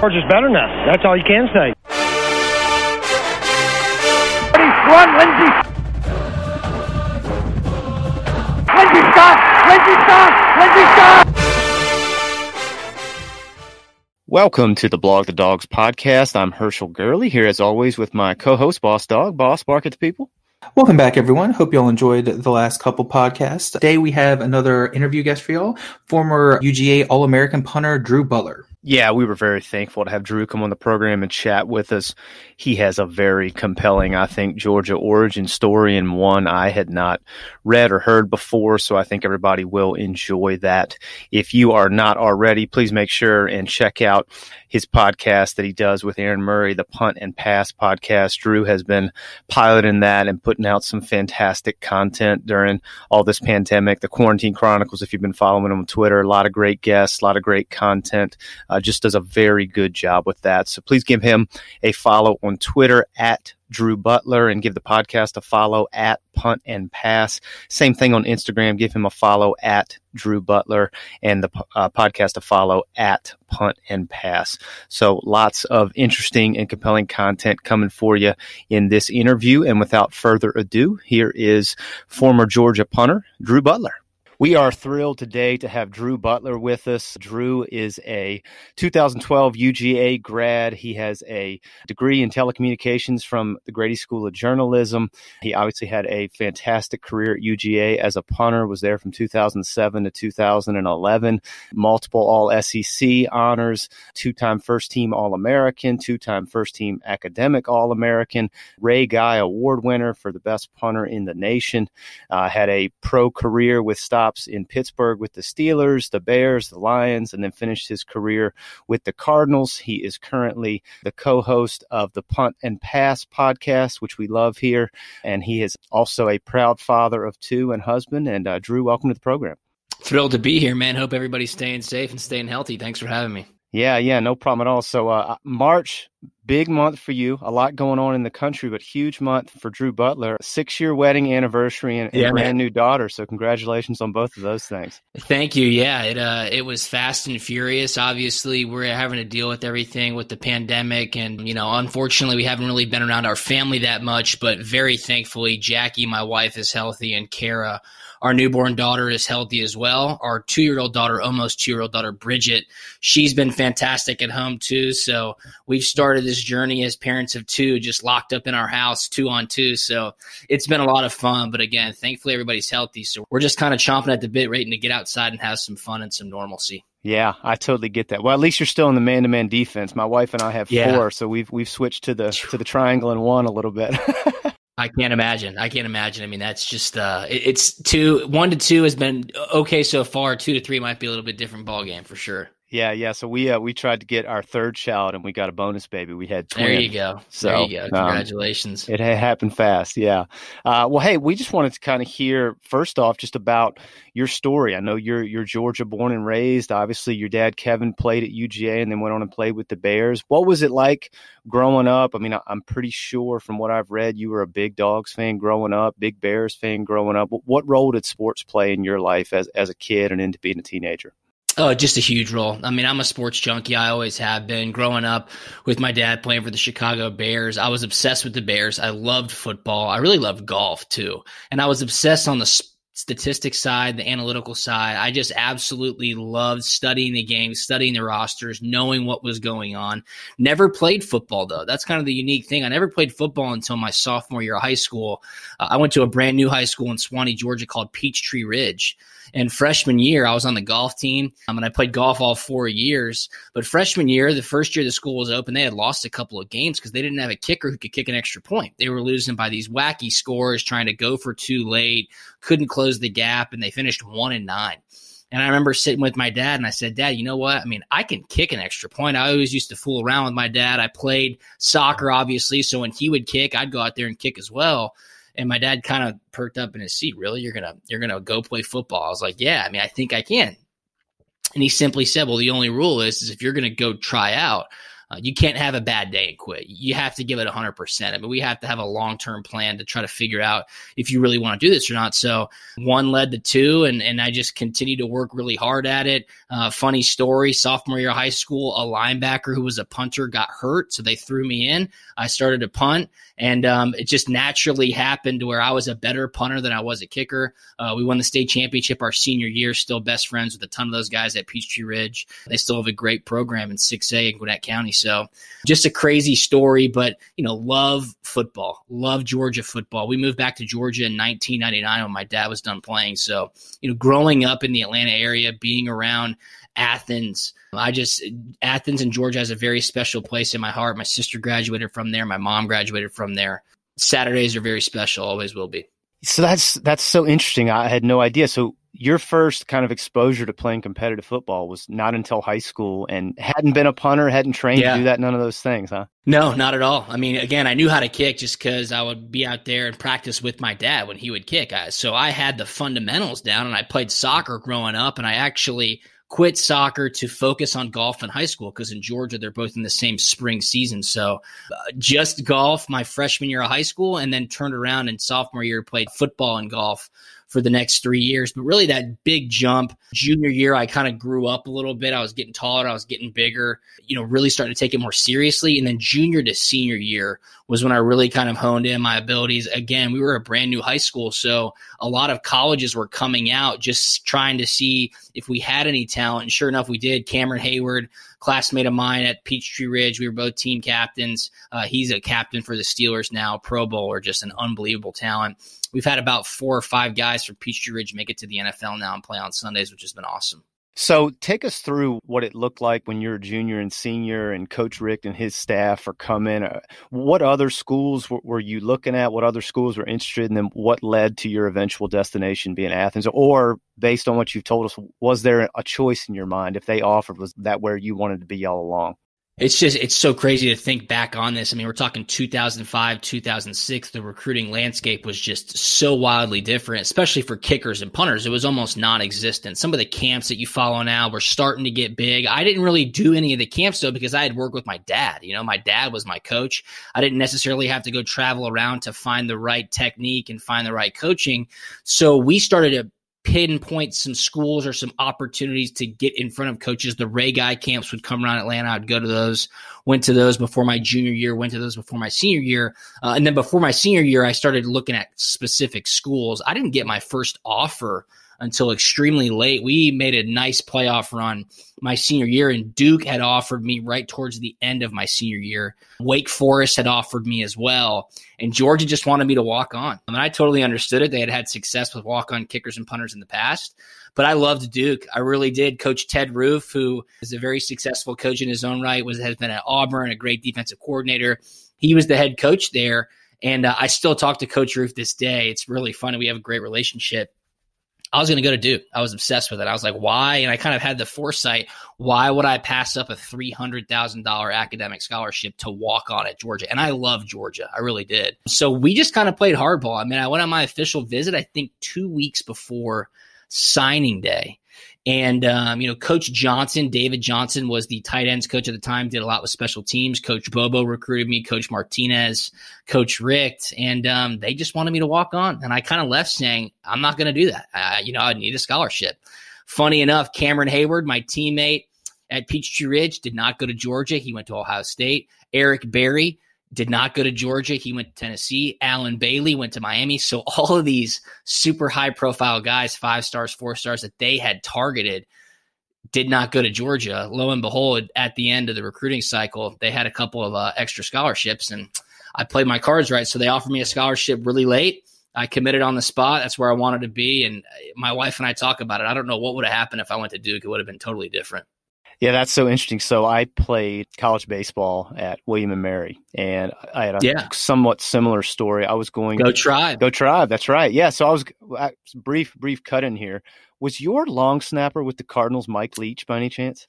Georgia's better now. That's all you can say. Run, Lindsey. Lindsey, stop! Lindsey, stop! Lindsey, stop! Welcome to the Blog the Dogs podcast. I'm Herschel Gurley here as always with my co-host Boss Dog. Boss, bark at the people. Welcome back, everyone. Hope you all enjoyed the last couple podcasts. Today we have another interview guest for y'all, former UGA All-American punter Drew Butler. Yeah, we were very thankful to have Drew come on the program and chat with us. He has a very compelling, I think, Georgia origin story and one I had not read or heard before. So I think everybody will enjoy that. If you are not already, please make sure and check out his podcast that he does with Aaron Murray, the Punt and Pass podcast. Drew has been piloting that and putting out some fantastic content during all this pandemic. The Quarantine Chronicles, if you've been following him on Twitter, a lot of great guests, a lot of great content uh, just does a very good job with that. So please give him a follow on Twitter at Drew Butler and give the podcast a follow at Punt and Pass. Same thing on Instagram. Give him a follow at Drew Butler and the uh, podcast a follow at Punt and Pass. So lots of interesting and compelling content coming for you in this interview. And without further ado, here is former Georgia punter Drew Butler. We are thrilled today to have Drew Butler with us. Drew is a 2012 UGA grad. He has a degree in telecommunications from the Grady School of Journalism. He obviously had a fantastic career at UGA as a punter, was there from 2007 to 2011, multiple all SEC honors, two time first team All American, two time first team academic All American, Ray Guy Award winner for the best punter in the nation. Uh, had a pro career with Stop stops in Pittsburgh with the Steelers, the Bears, the Lions, and then finished his career with the Cardinals. He is currently the co host of the Punt and Pass podcast, which we love here. And he is also a proud father of two and husband. And uh, Drew, welcome to the program. Thrilled to be here, man. Hope everybody's staying safe and staying healthy. Thanks for having me. Yeah, yeah, no problem at all. So, uh, March big month for you. A lot going on in the country, but huge month for Drew Butler. Six year wedding anniversary and, and yeah, brand man. new daughter. So congratulations on both of those things. Thank you. Yeah, it uh, it was fast and furious. Obviously, we're having to deal with everything with the pandemic, and you know, unfortunately, we haven't really been around our family that much. But very thankfully, Jackie, my wife, is healthy, and Kara our newborn daughter is healthy as well. Our two year old daughter, almost two year old daughter, Bridget, she's been fantastic at home too. So we've started this journey as parents of two, just locked up in our house, two on two. So it's been a lot of fun. But again, thankfully everybody's healthy. So we're just kind of chomping at the bit, waiting to get outside and have some fun and some normalcy. Yeah, I totally get that. Well, at least you're still in the man-to-man defense. My wife and I have yeah. four, so we've we've switched to the to the triangle and one a little bit. I can't imagine. I can't imagine. I mean, that's just uh, it, it's two, one to two has been okay so far. Two to three might be a little bit different ball game for sure. Yeah, yeah. So we uh, we tried to get our third child, and we got a bonus baby. We had twins. There you go. So there you go. Um, Congratulations. Um, it happened fast. Yeah. Uh, well, hey, we just wanted to kind of hear first off just about your story. I know you're you're Georgia born and raised. Obviously, your dad Kevin played at UGA and then went on and played with the Bears. What was it like growing up? I mean, I'm pretty sure from what I've read, you were a big Dogs fan growing up, big Bears fan growing up. What role did sports play in your life as as a kid and into being a teenager? Oh, just a huge role. I mean, I'm a sports junkie. I always have been. Growing up with my dad playing for the Chicago Bears, I was obsessed with the Bears. I loved football. I really loved golf too. And I was obsessed on the statistics side, the analytical side. I just absolutely loved studying the game, studying the rosters, knowing what was going on. Never played football though. That's kind of the unique thing. I never played football until my sophomore year of high school. Uh, I went to a brand new high school in Suwanee, Georgia called Peachtree Ridge. And freshman year, I was on the golf team. Um, and I played golf all four years. But freshman year, the first year the school was open, they had lost a couple of games because they didn't have a kicker who could kick an extra point. They were losing by these wacky scores, trying to go for too late, couldn't close the gap, and they finished one and nine. And I remember sitting with my dad and I said, Dad, you know what? I mean, I can kick an extra point. I always used to fool around with my dad. I played soccer, obviously. So when he would kick, I'd go out there and kick as well. And my dad kind of perked up in his seat. Really, you're gonna you're gonna go play football? I was like, yeah. I mean, I think I can. And he simply said, well, the only rule is, is if you're gonna go try out, uh, you can't have a bad day and quit. You have to give it 100%. I mean, we have to have a long term plan to try to figure out if you really want to do this or not. So one led to two, and, and I just continued to work really hard at it. Uh, funny story sophomore year of high school, a linebacker who was a punter got hurt. So they threw me in. I started to punt, and um, it just naturally happened where I was a better punter than I was a kicker. Uh, we won the state championship our senior year, still best friends with a ton of those guys at Peachtree Ridge. They still have a great program in 6A in Gwinnett County. So just a crazy story, but you know, love football, love Georgia football. We moved back to Georgia in 1999 when my dad was done playing. So, you know, growing up in the Atlanta area, being around Athens, I just Athens and Georgia has a very special place in my heart. My sister graduated from there. My mom graduated from there. Saturdays are very special, always will be. So that's that's so interesting. I had no idea. So your first kind of exposure to playing competitive football was not until high school and hadn't been a punter, hadn't trained yeah. to do that, none of those things, huh? No, not at all. I mean, again, I knew how to kick just because I would be out there and practice with my dad when he would kick. I, So I had the fundamentals down and I played soccer growing up and I actually quit soccer to focus on golf in high school because in Georgia they're both in the same spring season. So uh, just golf my freshman year of high school and then turned around and sophomore year played football and golf for the next three years. But really, that big jump junior year, I kind of grew up a little bit. I was getting taller, I was getting bigger, you know, really starting to take it more seriously. And then junior to senior year was when I really kind of honed in my abilities. Again, we were a brand new high school. So a lot of colleges were coming out just trying to see if we had any talent. And sure enough, we did. Cameron Heyward, classmate of mine at Peachtree Ridge. We were both team captains. Uh, he's a captain for the Steelers now, Pro Bowler, just an unbelievable talent we've had about four or five guys from Peachtree Ridge make it to the NFL now and play on Sundays, which has been awesome. So take us through what it looked like when you're a junior and senior, and Coach Richt and his staff are coming. Uh, what other schools were you looking at? What other schools were interested in them? What led to your eventual destination being Athens? Or based on what you've told us, was there a choice in your mind if they offered? Was that where you wanted to be all along? It's just it's so crazy to think back on this. I mean, we're talking 2005, 2006. The recruiting landscape was just so wildly different, especially for kickers and punters. It was almost non-existent. Some of the camps that you follow now were starting to get big. I didn't really do any of the camps though because I had worked with my dad. You know, my dad was my coach. I didn't necessarily have to go travel around to find the right technique and find the right coaching. So we started to pinpoint some schools or some opportunities to get in front of coaches. The Ray Guy camps would come around Atlanta. I'd go to those, went to those before my junior year, went to those before my senior year. Uh, and then before my senior year, I started looking at specific schools. I didn't get my first offer until extremely late. We made a nice playoff run my senior year, and Duke had offered me right towards the end of my senior year. Wake Forest had offered me as well, and Georgia just wanted me to walk on. I mean, I totally understood it. They had had success with walk on kickers and punters in the past, but I loved Duke. I really did. Coach Ted Roof, who is a very successful coach in his own right, was has been at Auburn, a great defensive coordinator. He was the head coach there. And uh, I still talk to Coach Roof this day. It's really funny. We have a great relationship. I was going to go to Duke. I was obsessed with it. I was like, why? And I kind of had the foresight. Why would I pass up a $300,000 academic scholarship to walk on at Georgia? And I love Georgia. I really did. So we just kind of played hardball. I mean, I went on my official visit, I think two weeks before signing day. And, um, you know, Coach Johnson, David Johnson was the tight ends coach at the time, did a lot with special teams. Coach Bobo recruited me, Coach Martinez, Coach Richt, and um, they just wanted me to walk on. And I kind of left saying, I'm not going to do that. I, you know, I need a scholarship. Funny enough, Cameron Heyward, my teammate at Peachtree Ridge, did not go to Georgia. He went to Ohio State. Eric Berry, did not go to Georgia. He went to Tennessee. Allen Bailey went to Miami. So all of these super high profile guys, five stars, four stars that they had targeted did not go to Georgia. Lo and behold, at the end of the recruiting cycle, they had a couple of uh, extra scholarships and I played my cards right. So they offered me a scholarship really late. I committed on the spot. That's where I wanted to be. And my wife and I talk about it. I don't know what would have happened if I went to Duke. It would have been totally different. Yeah, that's so interesting. So I played college baseball at William and Mary, and I had a yeah. somewhat similar story. I was going go tribe, go tribe. That's right. Yeah. So I was uh, brief, brief cut in here. Was your long snapper with the Cardinals Mike Leach by any chance?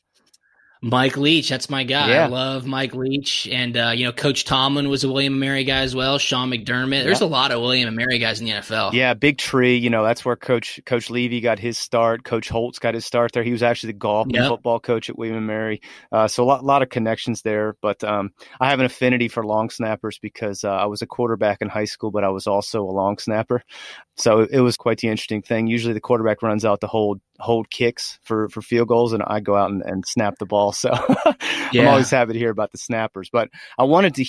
Mike Leach, that's my guy. Yeah. I love Mike Leach, and uh, you know, Coach Tomlin was a William and Mary guy as well. Sean McDermott. There's yeah. a lot of William and Mary guys in the NFL. Yeah, big tree. You know, that's where Coach Coach Levy got his start. Coach Holtz got his start there. He was actually the golf yep. and football coach at William and Mary. Uh, so a lot, lot of connections there. But um, I have an affinity for long snappers because uh, I was a quarterback in high school, but I was also a long snapper. So it was quite the interesting thing. Usually the quarterback runs out to hold hold kicks for for field goals, and I go out and, and snap the ball. So yeah. I'm always happy to hear about the snappers. But I wanted to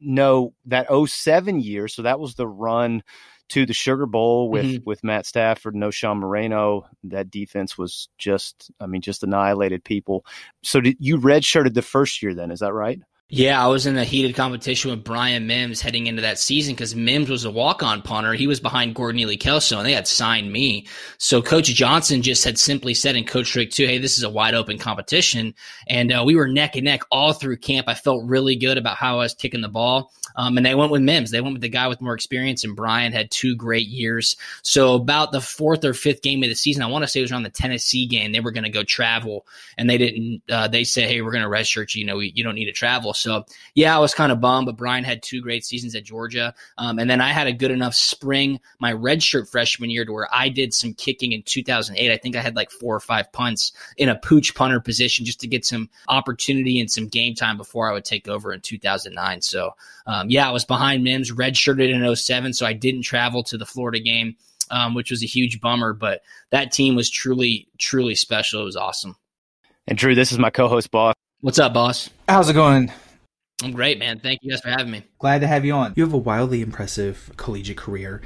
know that 07 year. So that was the run to the Sugar Bowl with mm-hmm. with Matt Stafford, Knowshon Moreno. That defense was just, I mean, just annihilated people. So did you redshirted the first year? Then is that right? Yeah, I was in a heated competition with Brian Mimbs heading into that season because Mimbs was a walk-on punter. He was behind Gordon Ely-Kelso, and they had signed me. So Coach Johnson just had simply said, and Coach Drake too, "Hey, this is a wide open competition," and uh, we were neck and neck all through camp. I felt really good about how I was kicking the ball, um, and they went with Mimbs. They went with the guy with more experience, and Brian had two great years. So about the fourth or fifth game of the season, I want to say it was around the Tennessee game. They were going to go travel, and they didn't. Uh, they said, "Hey, we're going to redshirt you. You know, you don't need to travel." So yeah, I was kind of bummed, but Brian had two great seasons at Georgia. Um, and then I had a good enough spring, my redshirt freshman year, to where I did some kicking in 2008. I think I had like four or five punts in a pooch punter position just to get some opportunity and some game time before I would take over in 2009. So, um, yeah, I was behind Mimbs, redshirted in 07, so I didn't travel to the Florida game. Um, which was a huge bummer, but that team was truly, truly special. It was awesome. And Drew, this is my co-host, boss. What's up, boss? How's it going? I'm great, man. Thank you guys for having me. Glad to have you on. You have a wildly impressive collegiate career.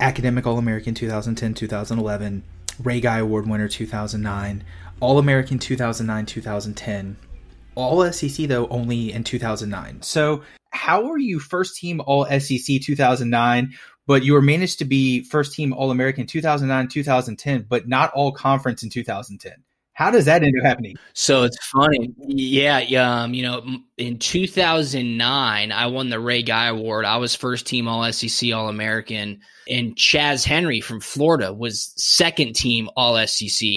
Academic All American 2010 2011, Ray Guy Award winner 2009, All American 2009 2010. All SEC, though, only in 2009. So, how were you first team All SEC 2009, but you were managed to be first team All American 2009 2010, but not all conference in 2010? How does that end up happening? So it's funny. Yeah. Um, you know, in 2009, I won the Ray Guy Award. I was first team All SEC All American. And Chas Henry from Florida was second team All SEC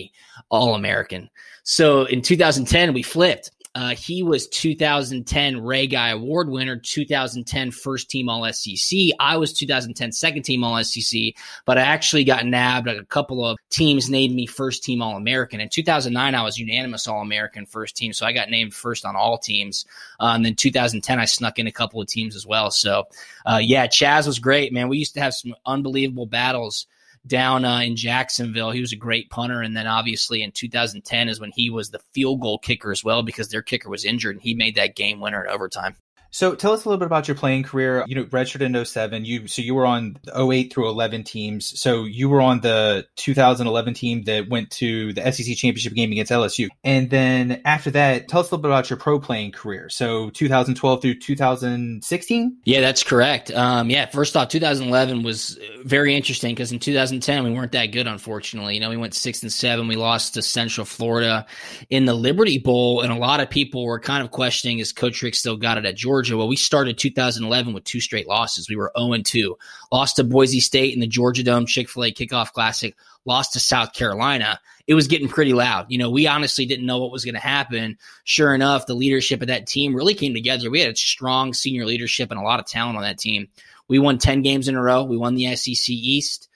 All American. So in 2010, we flipped. Uh, he was 2010 Ray Guy Award winner, 2010 first team All SEC. I was 2010 second team All SEC, but I actually got nabbed. Like a couple of teams named me first team All American. In 2009, I was unanimous All American first team, so I got named first on all teams. Uh, and then 2010, I snuck in a couple of teams as well. So, uh, yeah, Chas was great, man. We used to have some unbelievable battles down uh, in Jacksonville. He was a great punter. And then obviously in 2010 is when he was the field goal kicker as well because their kicker was injured and he made that game winner in overtime. So tell us a little bit about your playing career. You know, redshirt in 07. You so you were on 08 through 11 teams. So you were on the 2011 team that went to the SEC championship game against LSU. And then after that, tell us a little bit about your pro playing career. So 2012 through 2016. Yeah, that's correct. Um, yeah, first off, 2011 was very interesting because in 2010 we weren't that good, unfortunately. You know, we went six and seven. We lost to Central Florida in the Liberty Bowl, and a lot of people were kind of questioning is Coach Richt still got it at Georgia? Georgia. Well, we started 2011 with two straight losses. We were 0 2. Lost to Boise State in the Georgia Dome Chick fil A kickoff classic, lost to South Carolina. It was getting pretty loud. You know, we honestly didn't know what was going to happen. Sure enough, the leadership of that team really came together. We had a strong senior leadership and a lot of talent on that team. We won 10 games in a row. We won the SEC East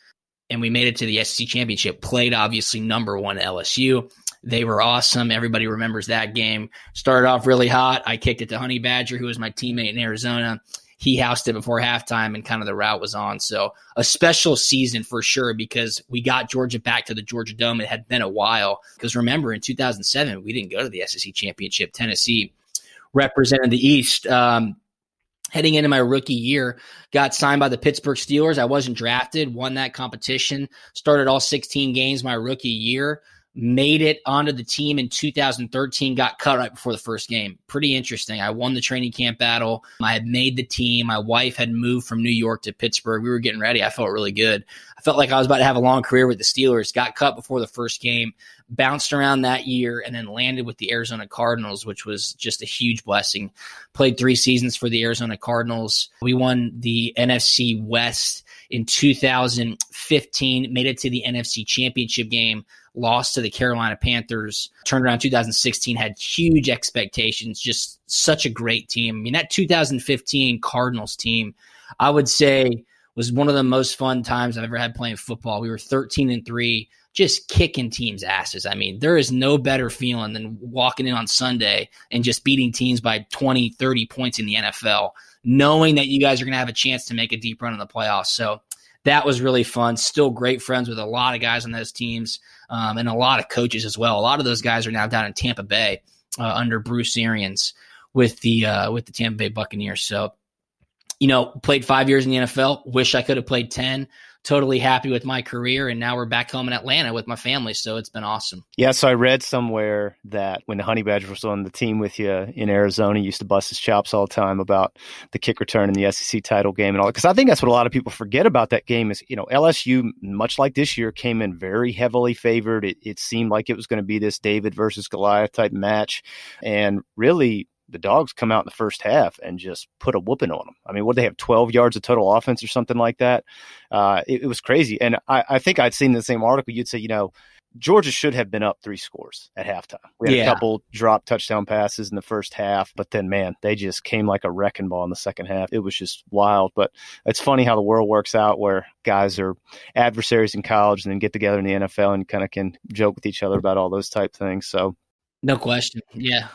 and we made it to the SEC championship. Played obviously number one LSU. They were awesome. Everybody remembers that game. Started off really hot. I kicked it to Honey Badger, who was my teammate in Arizona. He housed it before halftime, and kind of the route was on. So a special season for sure because we got Georgia back to the Georgia Dome. It had been a while because remember in 2007 we didn't go to the SEC championship. Tennessee represented the East. Um, heading into my rookie year, got signed by the Pittsburgh Steelers. I wasn't drafted, won that competition, started all 16 games my rookie year made it onto the team in 2013, got cut right before the first game. Pretty interesting. I won the training camp battle. I had made the team. My wife had moved from New York to Pittsburgh. We were getting ready. I felt really good. I felt like I was about to have a long career with the Steelers. Got cut before the first game, bounced around that year, and then landed with the Arizona Cardinals, which was just a huge blessing. Played three seasons for the Arizona Cardinals. We won the NFC West in 2015, made it to the NFC Championship game lost to the Carolina Panthers, turned around 2016, had huge expectations, just such a great team. I mean, that 2015 Cardinals team, I would say, was one of the most fun times I've ever had playing football. We were 13 and 3, just kicking teams' asses. I mean, there is no better feeling than walking in on Sunday and just beating teams by 20, 30 points in the NFL, knowing that you guys are going to have a chance to make a deep run in the playoffs. So, that was really fun. Still great friends with a lot of guys on those teams um, and a lot of coaches as well. A lot of those guys are now down in Tampa Bay uh, under Bruce Arians with the uh, with the Tampa Bay Buccaneers. So, you know, played five years in the NFL. Wish I could have played ten totally happy with my career. And now we're back home in Atlanta with my family. So it's been awesome. Yeah. So I read somewhere that when the Honey Badger was on the team with you in Arizona, he used to bust his chops all the time about the kick return in the SEC title game and all. Because I think that's what a lot of people forget about that game is, you know, LSU, much like this year, came in very heavily favored. It, it seemed like it was going to be this David versus Goliath type match. And really, the dogs come out in the first half and just put a whooping on them. I mean, what they have 12 yards of total offense or something like that. Uh, it, it, was crazy. And I, I, think I'd seen the same article. You'd say, you know, Georgia should have been up three scores at halftime. We had yeah. a couple drop touchdown passes in the first half, but then man, they just came like a wrecking ball in the second half. It was just wild. But it's funny how the world works out where guys are adversaries in college and then get together in the NFL and kind of can joke with each other about all those type things. So no question. Yeah.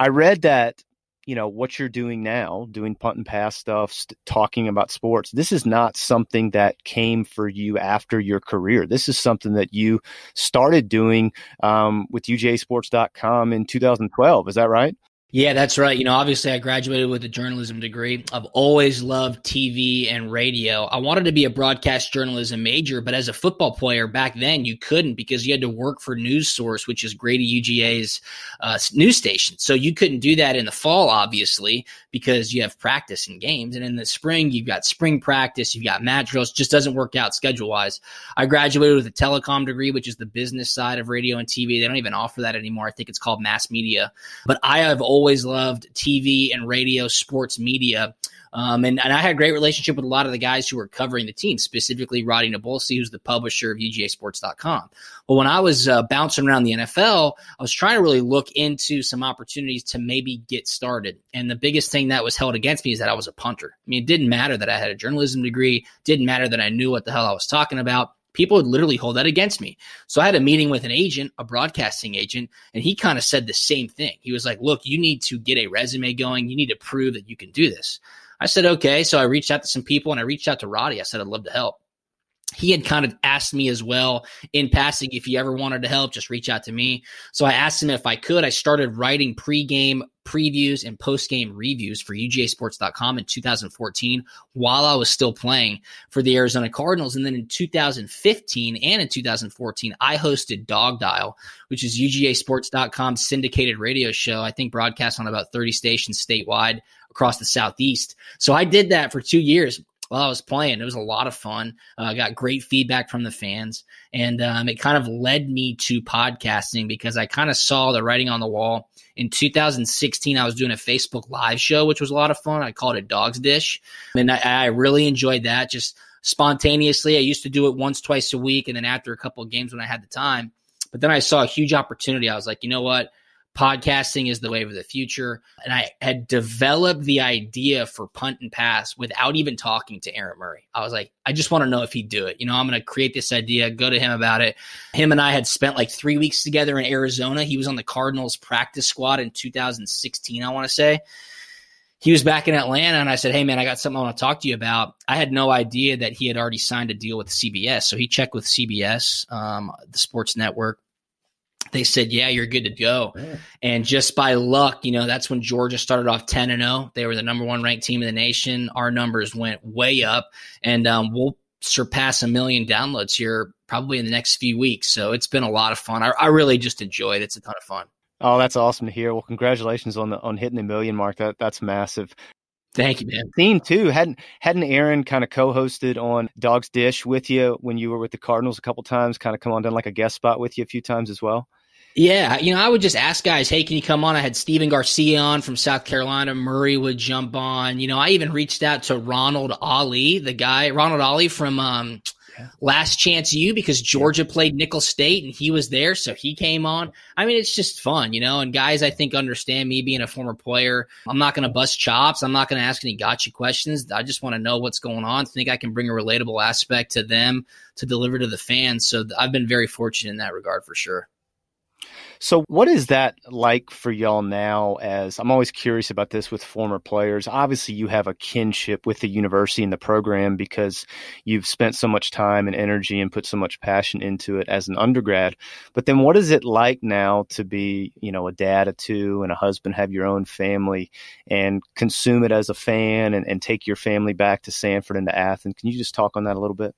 I read that you know what you're doing now, doing punt and pass stuff, st- talking about sports. This is not something that came for you after your career. This is something that you started doing um, with UGAsports.com in 2012. Is that right? Yeah, that's right. You know, obviously, I graduated with a journalism degree. I've always loved TV and radio. I wanted to be a broadcast journalism major, but as a football player back then, you couldn't because you had to work for News Source, which is Grady UGA's uh, news station. So you couldn't do that in the fall, obviously, because you have practice and games. And in the spring, you've got spring practice, you've got match drills. Just doesn't work out schedule wise. I graduated with a telecom degree, which is the business side of radio and TV. They don't even offer that anymore. I think it's called mass media. But I have always always loved TV and radio, sports media. Um, and, and I had a great relationship with a lot of the guys who were covering the team, specifically Radi Nabulsi, who's the publisher of UGAsports.com. But when I was uh, bouncing around the NFL, I was trying to really look into some opportunities to maybe get started. And the biggest thing that was held against me is that I was a punter. I mean, it didn't matter that I had a journalism degree, didn't matter that I knew what the hell I was talking about people would literally hold that against me. So I had a meeting with an agent, a broadcasting agent, and he kind of said the same thing. He was like, Look, you need to get a resume going. You need to prove that you can do this. I said, Okay. So I reached out to some people and I reached out to Radi. I said, I'd love to help he had kind of asked me as well in passing if you ever wanted to help just reach out to me. So i asked him if i could. I started writing pregame previews and postgame reviews for ugasports.com in 2014 while i was still playing for the arizona cardinals. And then in 2015 and in 2014 i hosted dog dial which is ugasports.com syndicated radio show i think broadcast on about 30 stations statewide across the southeast. So i did that for two years while I was playing. It was a lot of fun. Uh, I uh, got great feedback from the fans, and um, it kind of led me to podcasting because I kind of saw the writing on the wall. In 2016, I was doing a Facebook Live show, which was a lot of fun. I called it Dog's Dish, and I, I really enjoyed that. Just spontaneously, I used to do it once, twice a week, and then after a couple of games when I had the time. But then I saw a huge opportunity. I was like, you know what? Podcasting is the wave of the future. And I had developed the idea for punt and pass without even talking to Aaron Murray. I was like, I just want to know if he'd do it. You know, I'm going to create this idea, go to him about it. Him and I had spent like three weeks together in Arizona. He was on the Cardinals practice squad in 2016, I want to say. He was back in Atlanta, and I said, Hey, man, I got something I want to talk to you about. I had no idea that he had already signed a deal with CBS. So he checked with CBS, um, the sports network they said, "Yeah, you're good to go." And just by luck, you know, that's when Georgia started off 10 and 0. They were the number one ranked team in the nation. Our numbers went way up, and um, we'll surpass a million downloads here probably in the next few weeks. So it's been a lot of fun. I, I really just enjoy it. It's a ton of fun. Oh, that's awesome to hear. Well, congratulations on the on hitting the million mark. That that's massive. Thank you, man. Theme too. Hadn't hadn't Aaron kind of co-hosted on Dog's Dish with you when you were with the Cardinals a couple times? Kind of come on done like a guest spot with you a few times as well. Yeah, you know, I would just ask guys, hey, can you come on? I had Stephen Garcia on from South Carolina. Murray would jump on. You know, I even reached out to Ronald Ollie, the guy, Ronald Ollie from um, Last Chance U, because Georgia played Nicholls State and he was there, so he came on. I mean, it's just fun, you know. And guys, I think understand me being a former player. I'm not going to bust chops. I'm not going to ask any gotcha questions. I just want to know what's going on. Think I can bring a relatable aspect to them to deliver to the fans. So I've been very fortunate in that regard for sure. So, what is that like for y'all now? As I'm always curious about this with former players. Obviously, you have a kinship with the university and the program because you've spent so much time and energy and put so much passion into it as an undergrad. But then, what is it like now to be, you know, a dad of two and a husband, have your own family, and consume it as a fan and, and take your family back to Sanford and to Athens? Can you just talk on that a little bit?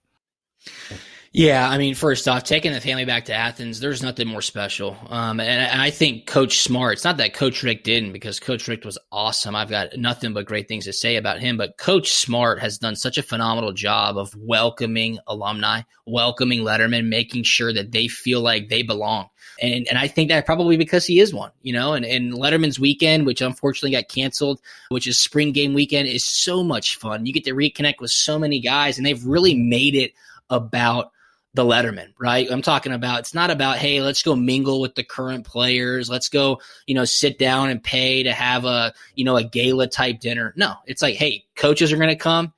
Yeah, I mean, first off, taking the family back to Athens, there's nothing more special. Um, and, and, I think Coach Smart, it's not that Coach Richt didn't, because Coach Richt was awesome. I've got nothing but great things to say about him. But Coach Smart has done such a phenomenal job of welcoming alumni, welcoming Lettermen, making sure that they feel like they belong. And, and I think that probably because he is one, you know, and, and Letterman's weekend, which unfortunately got canceled, which is spring game weekend, is so much fun. You get to reconnect with so many guys, and they've really made it about the Letterman, right? I'm talking about it's not about, hey, let's go mingle with the current players. Let's go, you know, sit down and pay to have a, you know, a gala type dinner. No, it's like, hey, coaches are going to come.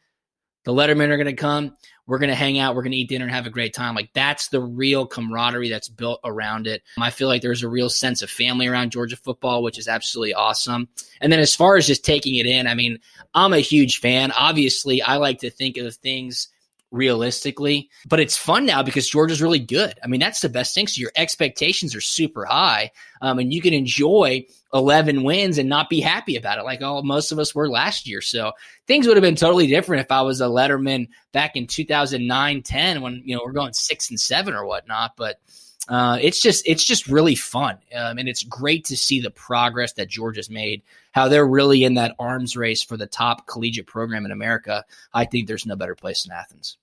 The Lettermen are going to come. We're going to hang out. We're going to eat dinner and have a great time. Like that's the real camaraderie that's built around it. I feel like there's a real sense of family around Georgia football, which is absolutely awesome. And then as far as just taking it in, I mean, I'm a huge fan. Obviously, I like to think of things realistically. But it's fun now because Georgia's really good. I mean, that's the best thing. So your expectations are super high, um, and you can enjoy 11 wins and not be happy about it like all most of us were last year. So things would have been totally different if I was a Letterman back in 2009, 10 when you know we're going six and seven or whatnot. But uh, it's just it's just really fun, um, and it's great to see the progress that Georgia's made. How they're really in that arms race for the top collegiate program in America. I think there's no better place than Athens.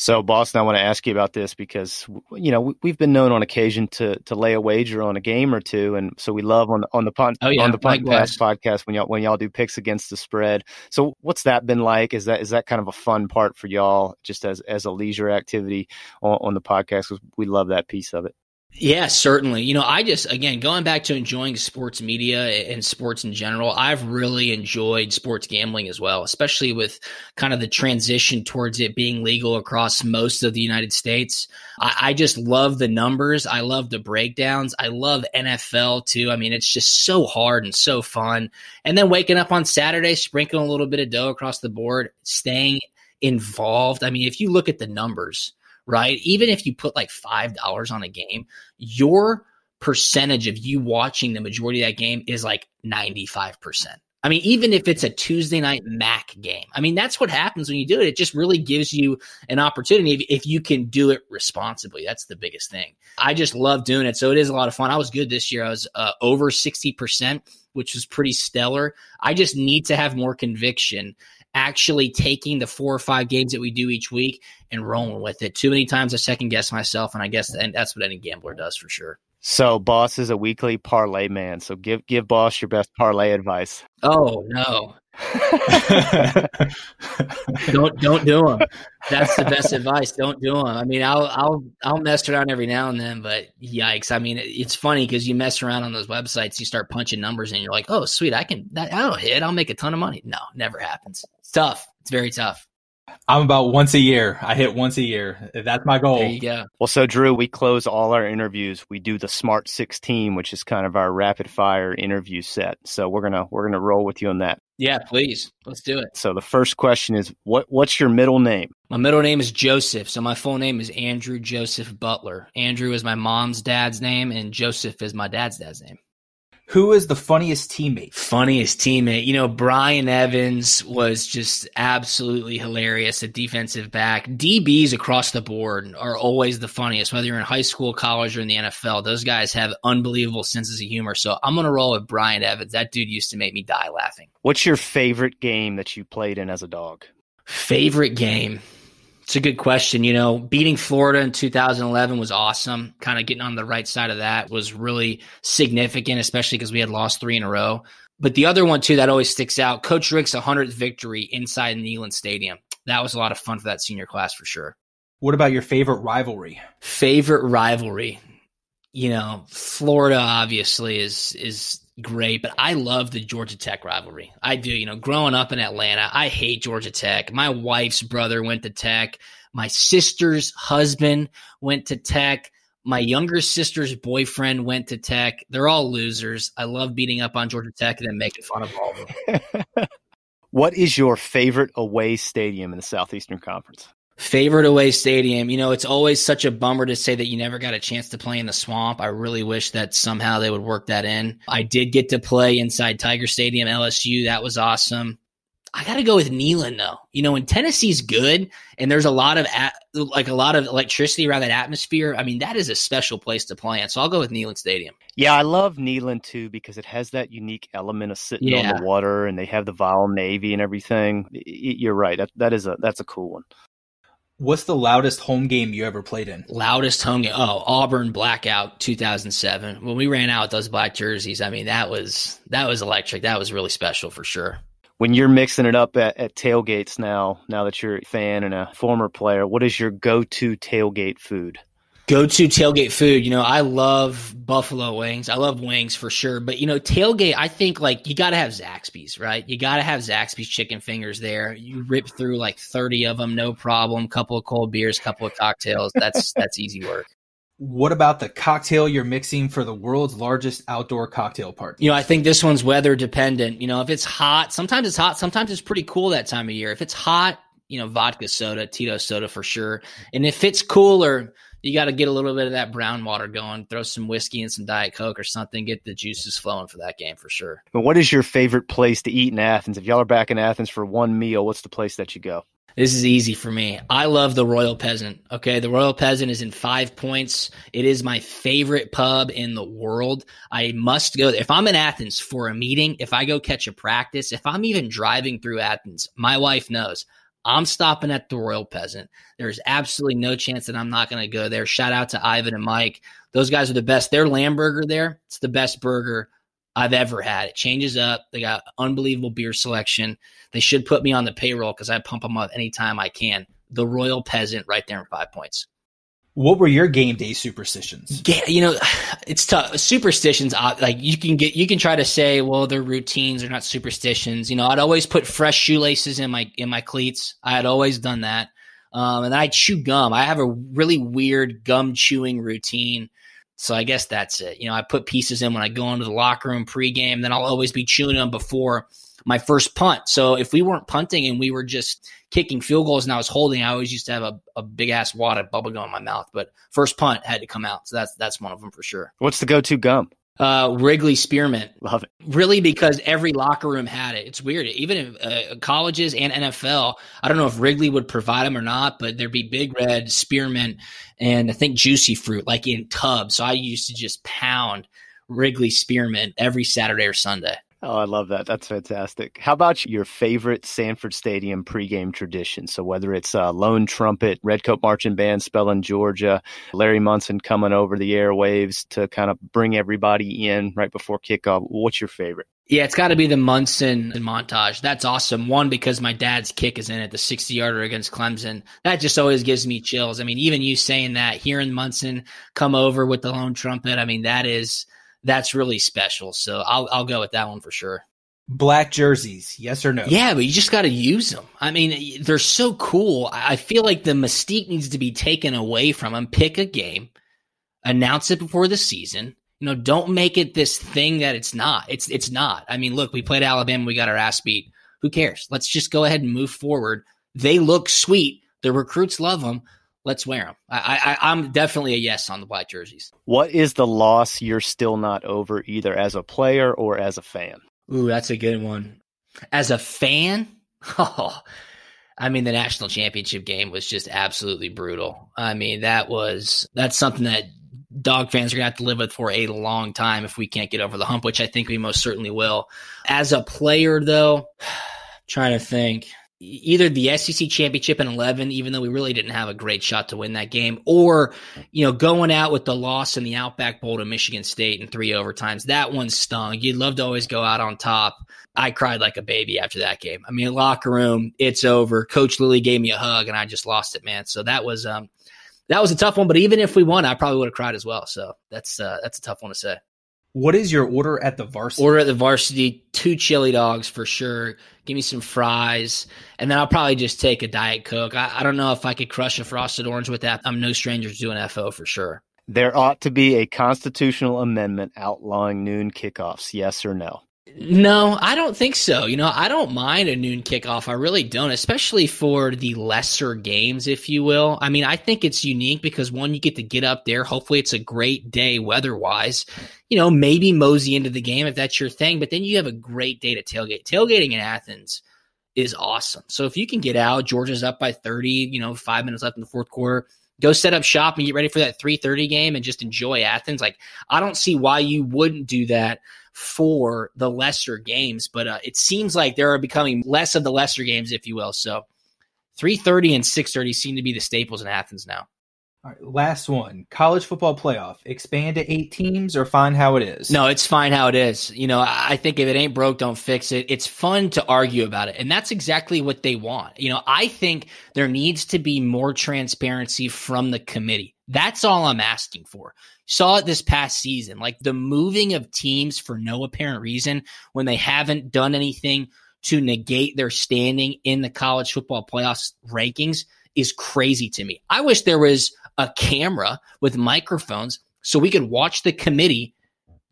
So, Boston, I want to ask you about this because you know we've been known on occasion to to lay a wager on a game or two, and so we love on on the pun, oh, yeah, on the podcast podcast when y'all when y'all do picks against the spread. So, what's that been like? Is that is that kind of a fun part for y'all, just as as a leisure activity on, on the podcast? Because we love that piece of it. Yeah, certainly. You know, I just, again, going back to enjoying sports media and sports in general, I've really enjoyed sports gambling as well, especially with kind of the transition towards it being legal across most of the United States. I, I just love the numbers. I love the breakdowns. I love NFL too. I mean, it's just so hard and so fun. And then waking up on Saturday, sprinkling a little bit of dough across the board, staying involved. I mean, if you look at the numbers, right? Even if you put like $5 on a game, your percentage of you watching the majority of that game is like 95%. I mean, even if it's a Tuesday night MAC game, I mean, that's what happens when you do it. It just really gives you an opportunity if, if, you can do it responsibly. That's the biggest thing. I just love doing it. So it is a lot of fun. I was good this year. I was uh, over 60%, which was pretty stellar. I just need to have more conviction actually taking the four or five games that we do each week and rolling with it. Too many times I second guess myself, and I guess and that's what any gambler does for sure. So, boss is a weekly parlay man. So, give give boss your best parlay advice. Oh no, don't don't do them. That's the best advice. Don't do them. I mean, I'll I'll I'll mess around every now and then, but yikes! I mean, it's funny because you mess around on those websites, you start punching numbers, and you're like, oh, sweet, I can that I'll hit. I'll make a ton of money. No, never happens. It's tough. It's very tough. I'm about once a year. I hit once a year. That's my goal. There you go. Well, so Drew, we close all our interviews. We do the Smart 16, which is kind of our rapid fire interview set. So we're gonna we're gonna roll with you on that. Yeah, please. Let's do it. So the first question is what what's your middle name? My middle name is Joseph. So my full name is Andrew Joseph Butler. Andrew is my mom's dad's name, and Joseph is my dad's dad's name. Who is the funniest teammate? Funniest teammate. You know, Brian Evans was just absolutely hilarious at defensive back. DBs across the board are always the funniest, whether you're in high school, college, or in the NFL. Those guys have unbelievable senses of humor. So I'm going to roll with Brian Evans. That dude used to make me die laughing. What's your favorite game that you played in as a dog? Favorite game? It's a good question. You know, beating Florida in 2011 was awesome. Kind of getting on the right side of that was really significant, especially because we had lost three in a row. But the other one, too, that always sticks out Coach Richt's 100th victory inside Neyland Stadium. That was a lot of fun for that senior class for sure. What about your favorite rivalry? Favorite rivalry? You know, Florida obviously is is great, but I love the Georgia Tech rivalry. I do. You know, growing up in Atlanta, I hate Georgia Tech. My wife's brother went to Tech. My sister's husband went to Tech. My younger sister's boyfriend went to Tech. They're all losers. I love beating up on Georgia Tech and then making fun of all of them. what is your favorite away stadium in the Southeastern Conference? Favorite away stadium. You know, it's always such a bummer to say that you never got a chance to play in the swamp. I really wish that somehow they would work that in. I did get to play inside Tiger Stadium, LSU. That was awesome. I got to go with Neyland though. You know, when Tennessee's good and there's a lot of at, like a lot of electricity around that atmosphere, I mean, that is a special place to play in. So I'll go with Neyland Stadium. Yeah, I love Neyland too because it has that unique element of sitting yeah. on the water and they have the Vol Navy and everything. You're right. That that is a that's a cool one. What's the loudest home game you ever played in? Loudest home game? Oh, Auburn blackout 2007. When we ran out those black jerseys, I mean that was that was electric. That was really special for sure. When you're mixing it up at, at tailgates now, now that you're a fan and a former player, what is your go-to tailgate food? Go to tailgate food. You know, I love buffalo wings. I love wings for sure. But, you know, tailgate, I think like you got to have Zaxby's, right? You got to have Zaxby's chicken fingers there. You rip through like 30 of them, no problem. Couple of cold beers, couple of cocktails. That's, that's easy work. What about the cocktail you're mixing for the world's largest outdoor cocktail party? You know, I think this one's weather dependent. You know, if it's hot, sometimes it's hot, sometimes it's pretty cool that time of year. If it's hot, you know, vodka soda, Tito soda for sure. And if it's cooler, you got to get a little bit of that brown water going, throw some whiskey and some Diet Coke or something, get the juices flowing for that game for sure. But what is your favorite place to eat in Athens? If y'all are back in Athens for one meal, what's the place that you go? This is easy for me. I love the Royal Peasant. Okay. The Royal Peasant is in five points. It is my favorite pub in the world. I must go. If I'm in Athens for a meeting, if I go catch a practice, if I'm even driving through Athens, my wife knows I'm stopping at the Royal Peasant. There's absolutely no chance that I'm not going to go there. Shout out to Ivan and Mike. Those guys are the best. Their lamb burger there, it's the best burger I've ever had. It changes up. They got unbelievable beer selection. They should put me on the payroll because I pump them up anytime I can. The Royal Peasant right there in five points. What were your game day superstitions? Yeah, you know, it's tough. Superstitions, uh, like you can get, you can try to say, well, they're routines, they're not superstitions. You know, I'd always put fresh shoelaces in my in my cleats. I had always done that, um, and I'd chew gum. I have a really weird gum chewing routine. So I guess that's it. You know, I put pieces in when I go into the locker room pregame. Then I'll always be chewing them before my first punt. So if we weren't punting and we were just kicking field goals and I was holding, I always used to have a, a big ass wad of bubble gum in my mouth. But first punt had to come out. So that's that's one of them for sure. What's the go to gum? Uh, Wrigley Spearmint. Love it. Really, because every locker room had it. It's weird. Even in uh, colleges and NFL, I don't know if Wrigley would provide them or not, but there'd be Big Red, Spearmint, and I think Juicy Fruit, like in tubs. So I used to just pound Wrigley Spearmint every Saturday or Sunday. Oh, I love that. That's fantastic. How about your favorite Sanford Stadium pregame tradition? So whether it's uh, Lone Trumpet, Redcoat Marching Band spelling Georgia, Larry Munson coming over the airwaves to kind of bring everybody in right before kickoff, what's your favorite? Yeah, it's got to be the Munson montage. That's awesome. One, because my dad's kick is in it, the 60 yarder against Clemson. That just always gives me chills. I mean, even you saying that, hearing Munson come over with the lone trumpet, I mean, that is – that's really special. So I'll I'll go with that one for sure. Black jerseys, yes or no? Yeah, but you just got to use them. I mean, they're so cool. I feel like the mystique needs to be taken away from them. Pick a game, announce it before the season. You know, don't make it this thing that it's not. It's it's not. I mean, look, we played Alabama, we got our ass beat. Who cares? Let's just go ahead and move forward. They look sweet. The recruits love them let's wear them. I, I, I'm definitely a yes on the black jerseys. What is the loss you're still not over, either as a player or as a fan? Ooh, that's a good one. As a fan, oh, I mean, the national championship game was just absolutely brutal. I mean, that was that's something that dog fans are gonna have to live with for a long time if we can't get over the hump, which I think we most certainly will. As a player, though, trying to think either the SEC championship in 11, even though we really didn't have a great shot to win that game, or, you know, going out with the loss in the Outback Bowl to Michigan State in three overtimes. That one stung. You'd love to always go out on top. I cried like a baby after that game. I mean, locker room, it's over. Coach Lilly gave me a hug and I just lost it, man. So that was, um, that was a tough one, but even if we won, I probably would have cried as well. So that's, uh, that's a tough one to say. What is your order at the varsity? Order at the varsity, two chili dogs for sure. Give me some fries, and then I'll probably just take a diet coke. I, I don't know if I could crush a frosted orange with that. I'm no stranger to doing FO for sure. There ought to be a constitutional amendment outlawing noon kickoffs. Yes or no? No, I don't think so. You know, I don't mind a noon kickoff. I really don't, especially for the lesser games, if you will. I mean, I think it's unique because one, you get to get up there. Hopefully, it's a great day weather wise. You know, maybe mosey into the game if that's your thing, but then you have a great day to tailgate. Tailgating in Athens is awesome. So if you can get out, Georgia's up by 30, you know, five minutes left in the fourth quarter go set up shop and get ready for that 3:30 game and just enjoy Athens. Like I don't see why you wouldn't do that for the lesser games, but uh, it seems like there are becoming less of the lesser games, if you will. So 3:30 and 6:30 seem to be the staples in Athens now. All right, last one. College football playoff. Expand to eight teams or find how it is? No, it's fine how it is. You know, I think if it ain't broke, don't fix it. It's fun to argue about it. And that's exactly what they want. You know, I think there needs to be more transparency from the committee. That's all I'm asking for. Saw it this past season, like the moving of teams for no apparent reason when they haven't done anything to negate their standing in the college football playoffs rankings is crazy to me. I wish there was a camera with microphones so we could watch the committee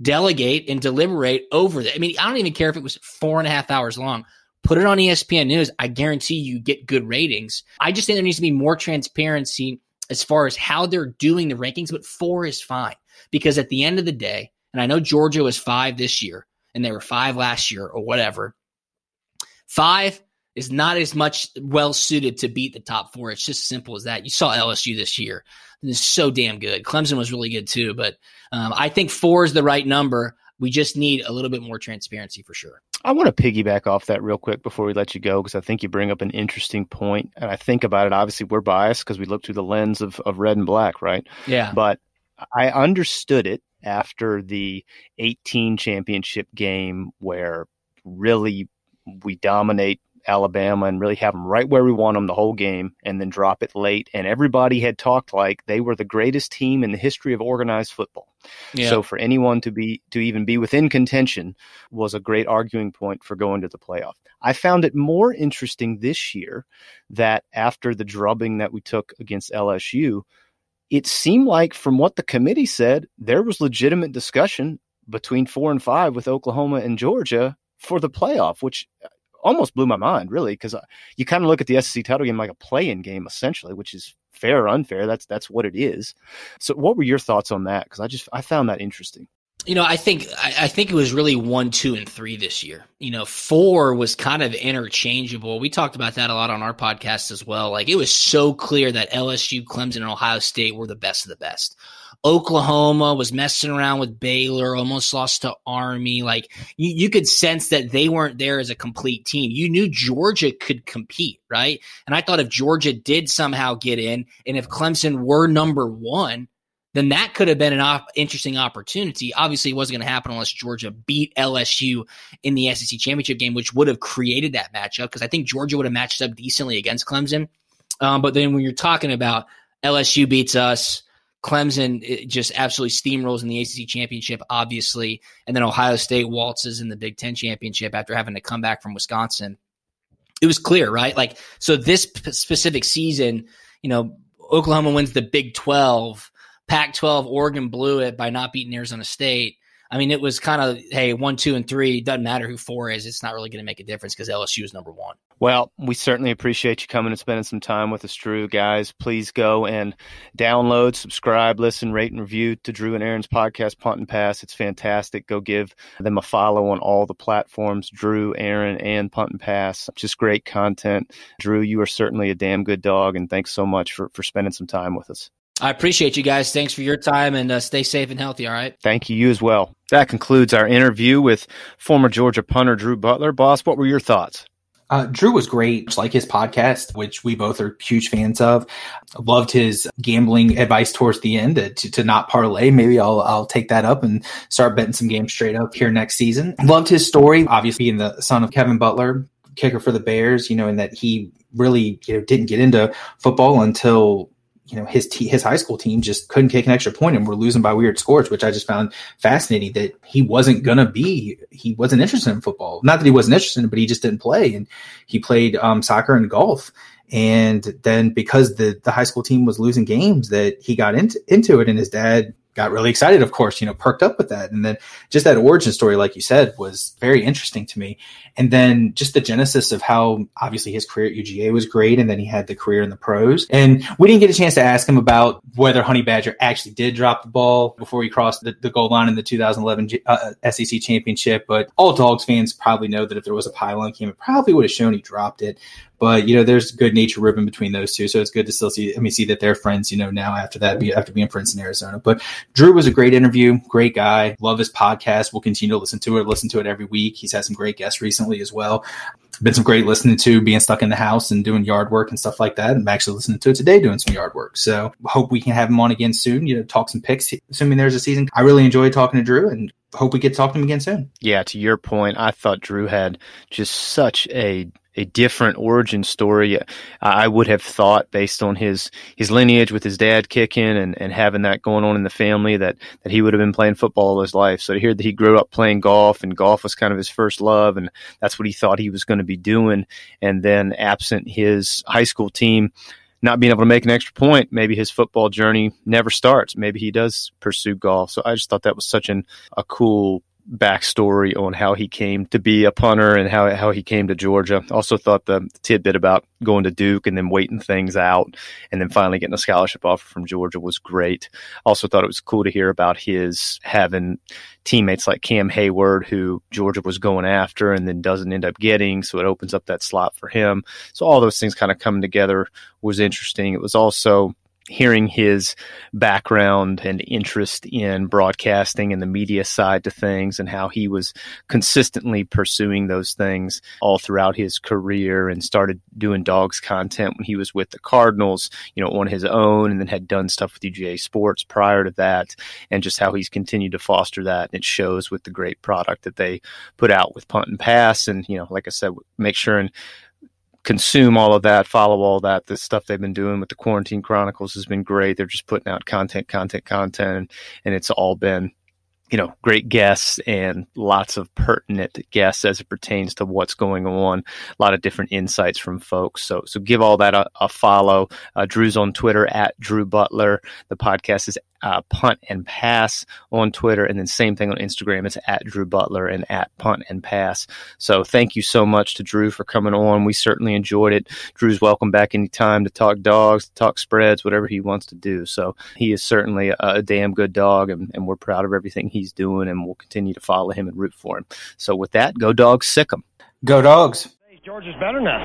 delegate and deliberate over that. I mean, I don't even care if it was four and a half hours long. Put it on ESPN News. I guarantee you get good ratings. I just think there needs to be more transparency as far as how they're doing the rankings, but four is fine because at the end of the day, and I know Georgia was five this year and they were five last year or whatever. Five is not as much well suited to beat the top four. It's just simple as that. You saw LSU this year. It's so damn good. Clemson was really good too, but um, I think four is the right number. We just need a little bit more transparency for sure. I want to piggyback off that real quick before we let you go because I think you bring up an interesting point. And I think about it. Obviously, we're biased because we look through the lens of, of red and black, right? Yeah. But I understood it after the 18 championship game where really we dominate Alabama and really have them right where we want them the whole game and then drop it late. And everybody had talked like they were the greatest team in the history of organized football. Yeah. So for anyone to be to even be within contention was a great arguing point for going to the playoff. I found it more interesting this year that after the drubbing that we took against LSU, it seemed like from what the committee said, there was legitimate discussion between four and five with Oklahoma and Georgia for the playoff, which almost blew my mind, really, because uh, you kind of look at the SEC title game like a play-in game, essentially, which is fair or unfair. That's that's what it is. So, what were your thoughts on that? Because I just I found that interesting. You know, I think I, I, think it was really one, two, and three this year. You know, four was kind of interchangeable. We talked about that a lot on our podcast as well. Like it was so clear that LSU, Clemson, and Ohio State were the best of the best. Oklahoma was messing around with Baylor, almost lost to Army. Like you, you could sense that they weren't there as a complete team. You knew Georgia could compete, right? And I thought if Georgia did somehow get in, and if Clemson were number one, then that could have been an op- interesting opportunity. Obviously, it wasn't going to happen unless Georgia beat LSU in the SEC championship game, which would have created that matchup because I think Georgia would have matched up decently against Clemson. Um, but then when you're talking about LSU beats us, Clemson just absolutely steamrolls in the ACC championship, obviously, and then Ohio State waltzes in the Big Ten championship after having to come back from Wisconsin. It was clear, right? Like, so this p- specific season, you know, Oklahoma wins the Big 12, Pac 12, Oregon blew it by not beating Arizona State. I mean, it was kind of, hey, one, two, and three. Doesn't matter who four is. It's not really going to make a difference because LSU is number one. Well, we certainly appreciate you coming and spending some time with us, Drew. Guys, please go and download, subscribe, listen, rate, and review to Drew and Aaron's podcast, Punt and Pass. It's fantastic. Go give them a follow on all the platforms Drew, Aaron, and Punt and Pass. Just great content. Drew, you are certainly a damn good dog, and thanks so much for, for spending some time with us. I appreciate you guys. Thanks for your time and uh, stay safe and healthy. All right. Thank you. You as well. That concludes our interview with former Georgia punter Drew Butler. Boss, what were your thoughts? Uh, Drew was great, like his podcast, which we both are huge fans of. Loved his gambling advice towards the end to, to not parlay. Maybe I'll I'll take that up and start betting some games straight up here next season. Loved his story, obviously being the son of Kevin Butler, kicker for the Bears. You know, and that he really you know didn't get into football until you know his t- his high school team just couldn't kick an extra point and were losing by weird scores, which I just found fascinating. That he wasn't gonna be, he wasn't interested in football. Not that he wasn't interested, in, but he just didn't play, and he played um, soccer and golf. And then because the the high school team was losing games, that he got into into it, and his dad got really excited, of course, you know, perked up with that. And then just that origin story, like you said, was very interesting to me. And then just the genesis of how obviously his career at UGA was great. And then he had the career in the pros. And we didn't get a chance to ask him about whether Honey Badger actually did drop the ball before he crossed the, the goal line in the 2011 uh, SEC championship. But all Dogs fans probably know that if there was a pylon game, it probably would have shown he dropped it. But you know, there's good nature ribbon between those two, so it's good to still see. I mean, see that they're friends. You know, now after that, be, after being friends in Arizona. But Drew was a great interview, great guy. Love his podcast. We'll continue to listen to it. Listen to it every week. He's had some great guests recently as well. Been some great listening to, being stuck in the house and doing yard work and stuff like that. I'm actually listening to it today, doing some yard work. So hope we can have him on again soon. You know, talk some picks, assuming there's a season. I really enjoyed talking to Drew and hope we get to talk to him again soon. Yeah, to your point, I thought Drew had just such a a different origin story. I would have thought, based on his his lineage with his dad kicking and, and having that going on in the family, that that he would have been playing football all his life. So to hear that he grew up playing golf and golf was kind of his first love, and that's what he thought he was going to be doing, and then absent his high school team not being able to make an extra point, maybe his football journey never starts. Maybe he does pursue golf. So I just thought that was such an a cool backstory on how he came to be a punter and how how he came to Georgia. Also thought the tidbit about going to Duke and then waiting things out and then finally getting a scholarship offer from Georgia was great. Also thought it was cool to hear about his having teammates like Cam Heyward, who Georgia was going after and then doesn't end up getting, so it opens up that slot for him. So all those things kind of coming together was interesting. It was also hearing his background and interest in broadcasting and the media side to things and how he was consistently pursuing those things all throughout his career and started doing dogs content when he was with the Cardinals, you know, on his own and then had done stuff with UGA Sports prior to that and just how he's continued to foster that. And it shows with the great product that they put out with punt and pass. And, you know, like I said, make sure and consume all of that, follow all that. The stuff they've been doing with the Quarantine Chronicles has been great. They're just putting out content, content, content, and it's all been, you know, great guests and lots of pertinent guests as it pertains to what's going on. A lot of different insights from folks. So, so give all that a, a follow. Uh, Drew's on Twitter at Drew Butler. The podcast is uh, punt and pass on Twitter, and then same thing on Instagram. It's at Drew Butler and at punt and pass. So thank you so much to Drew for coming on. We certainly enjoyed it. Drew's welcome back anytime to talk dogs, to talk spreads, whatever he wants to do. So he is certainly a, a damn good dog, and, and, we're proud of everything he's doing, and we'll continue to follow him and root for him. So with that, go dogs, sick 'em. Go dogs. George is better now.